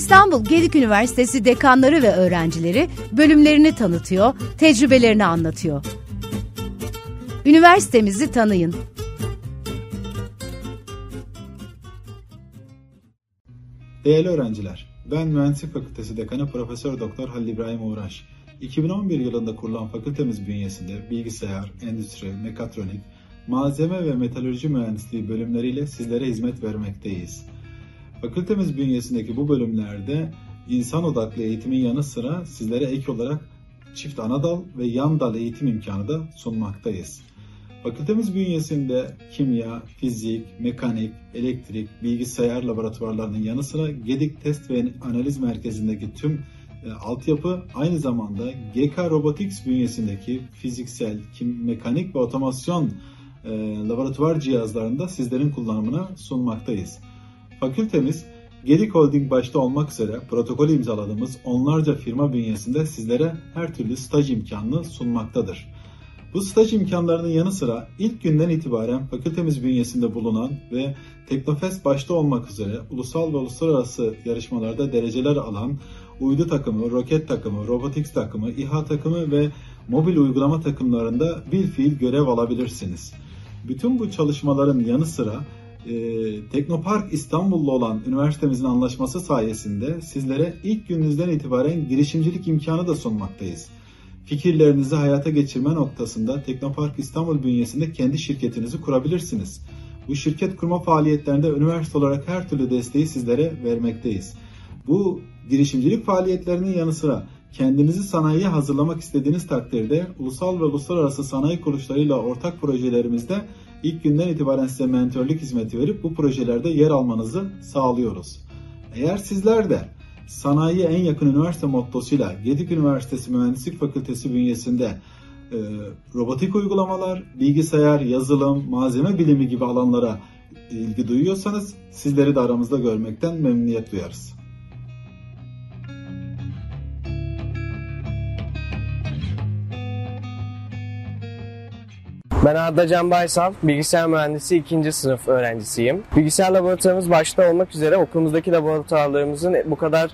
İstanbul Gedik Üniversitesi dekanları ve öğrencileri bölümlerini tanıtıyor, tecrübelerini anlatıyor. Üniversitemizi tanıyın. Değerli öğrenciler, ben Mühendislik Fakültesi Dekanı Profesör Doktor Halil İbrahim Uğraş. 2011 yılında kurulan fakültemiz bünyesinde bilgisayar, endüstri, mekatronik, malzeme ve metalurji mühendisliği bölümleriyle sizlere hizmet vermekteyiz. Fakültemiz bünyesindeki bu bölümlerde insan odaklı eğitimin yanı sıra sizlere ek olarak çift anadal ve yan dal eğitim imkanı da sunmaktayız. Fakültemiz bünyesinde kimya, fizik, mekanik, elektrik, bilgisayar laboratuvarlarının yanı sıra Gedik Test ve Analiz Merkezi'ndeki tüm e, altyapı aynı zamanda GK Robotics bünyesindeki fiziksel, kim, mekanik ve otomasyon e, laboratuvar cihazlarında sizlerin kullanımına sunmaktayız. Fakültemiz Gedik Holding başta olmak üzere protokol imzaladığımız onlarca firma bünyesinde sizlere her türlü staj imkanını sunmaktadır. Bu staj imkanlarının yanı sıra ilk günden itibaren fakültemiz bünyesinde bulunan ve Teknofest başta olmak üzere ulusal ve uluslararası yarışmalarda dereceler alan uydu takımı, roket takımı, robotics takımı, İHA takımı ve mobil uygulama takımlarında bir fiil görev alabilirsiniz. Bütün bu çalışmaların yanı sıra e, Teknopark İstanbul'la olan üniversitemizin anlaşması sayesinde sizlere ilk gününüzden itibaren girişimcilik imkanı da sunmaktayız. Fikirlerinizi hayata geçirme noktasında Teknopark İstanbul bünyesinde kendi şirketinizi kurabilirsiniz. Bu şirket kurma faaliyetlerinde üniversite olarak her türlü desteği sizlere vermekteyiz. Bu girişimcilik faaliyetlerinin yanı sıra kendinizi sanayiye hazırlamak istediğiniz takdirde ulusal ve uluslararası sanayi kuruluşlarıyla ortak projelerimizde ilk günden itibaren size mentörlük hizmeti verip bu projelerde yer almanızı sağlıyoruz. Eğer sizler de sanayiye en yakın üniversite mottosuyla Gedik Üniversitesi Mühendislik Fakültesi bünyesinde e, robotik uygulamalar, bilgisayar, yazılım, malzeme bilimi gibi alanlara ilgi duyuyorsanız sizleri de aramızda görmekten memnuniyet duyarız. Ben Arda Can Baysal, bilgisayar mühendisi 2. sınıf öğrencisiyim. Bilgisayar laboratuvarımız başta olmak üzere okulumuzdaki laboratuvarlarımızın bu kadar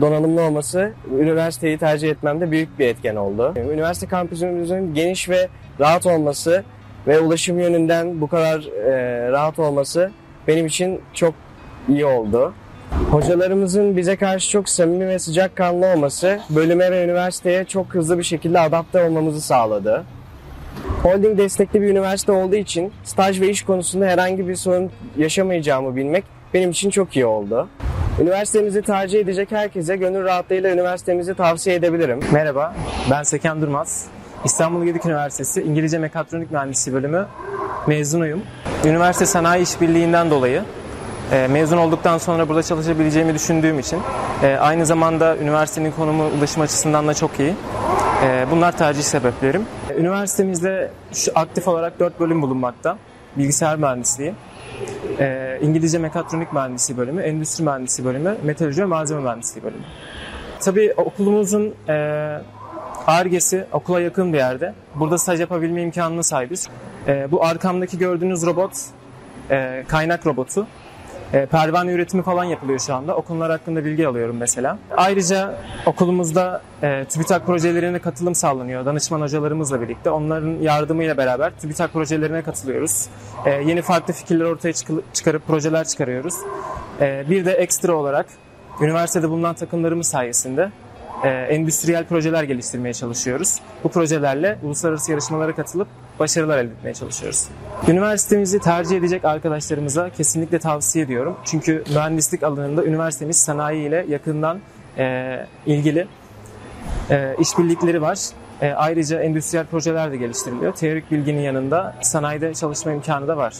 donanımlı olması üniversiteyi tercih etmemde büyük bir etken oldu. Üniversite kampüsümüzün geniş ve rahat olması ve ulaşım yönünden bu kadar e, rahat olması benim için çok iyi oldu. Hocalarımızın bize karşı çok samimi ve sıcakkanlı olması bölüme ve üniversiteye çok hızlı bir şekilde adapte olmamızı sağladı. Holding destekli bir üniversite olduğu için staj ve iş konusunda herhangi bir sorun yaşamayacağımı bilmek benim için çok iyi oldu. Üniversitemizi tercih edecek herkese gönül rahatlığıyla üniversitemizi tavsiye edebilirim. Merhaba, ben Seken Durmaz. İstanbul Gedik Üniversitesi İngilizce Mekatronik Mühendisliği bölümü mezunuyum. Üniversite sanayi işbirliğinden dolayı e, mezun olduktan sonra burada çalışabileceğimi düşündüğüm için e, aynı zamanda üniversitenin konumu ulaşım açısından da çok iyi. E, bunlar tercih sebeplerim. Üniversitemizde şu aktif olarak 4 bölüm bulunmakta. Bilgisayar mühendisliği, e, İngilizce mekatronik mühendisliği bölümü, endüstri mühendisliği bölümü, metalurji ve malzeme mühendisliği bölümü. Tabii okulumuzun e, ARGE'si okula yakın bir yerde. Burada staj yapabilme imkanına sahibiz. Bu arkamdaki gördüğünüz robot kaynak robotu. E, pervane üretimi falan yapılıyor şu anda. O konular hakkında bilgi alıyorum mesela. Ayrıca okulumuzda e, TÜBİTAK projelerine katılım sağlanıyor. Danışman hocalarımızla birlikte. Onların yardımıyla beraber TÜBİTAK projelerine katılıyoruz. E, yeni farklı fikirler ortaya çıkarıp projeler çıkarıyoruz. E, bir de ekstra olarak üniversitede bulunan takımlarımız sayesinde e, endüstriyel projeler geliştirmeye çalışıyoruz. Bu projelerle uluslararası yarışmalara katılıp başarılar elde etmeye çalışıyoruz. Üniversitemizi tercih edecek arkadaşlarımıza kesinlikle tavsiye ediyorum. Çünkü mühendislik alanında üniversitemiz sanayi ile yakından e, ilgili e, işbirlikleri var. E, ayrıca endüstriyel projeler de geliştiriliyor. Teorik bilginin yanında sanayide çalışma imkanı da var.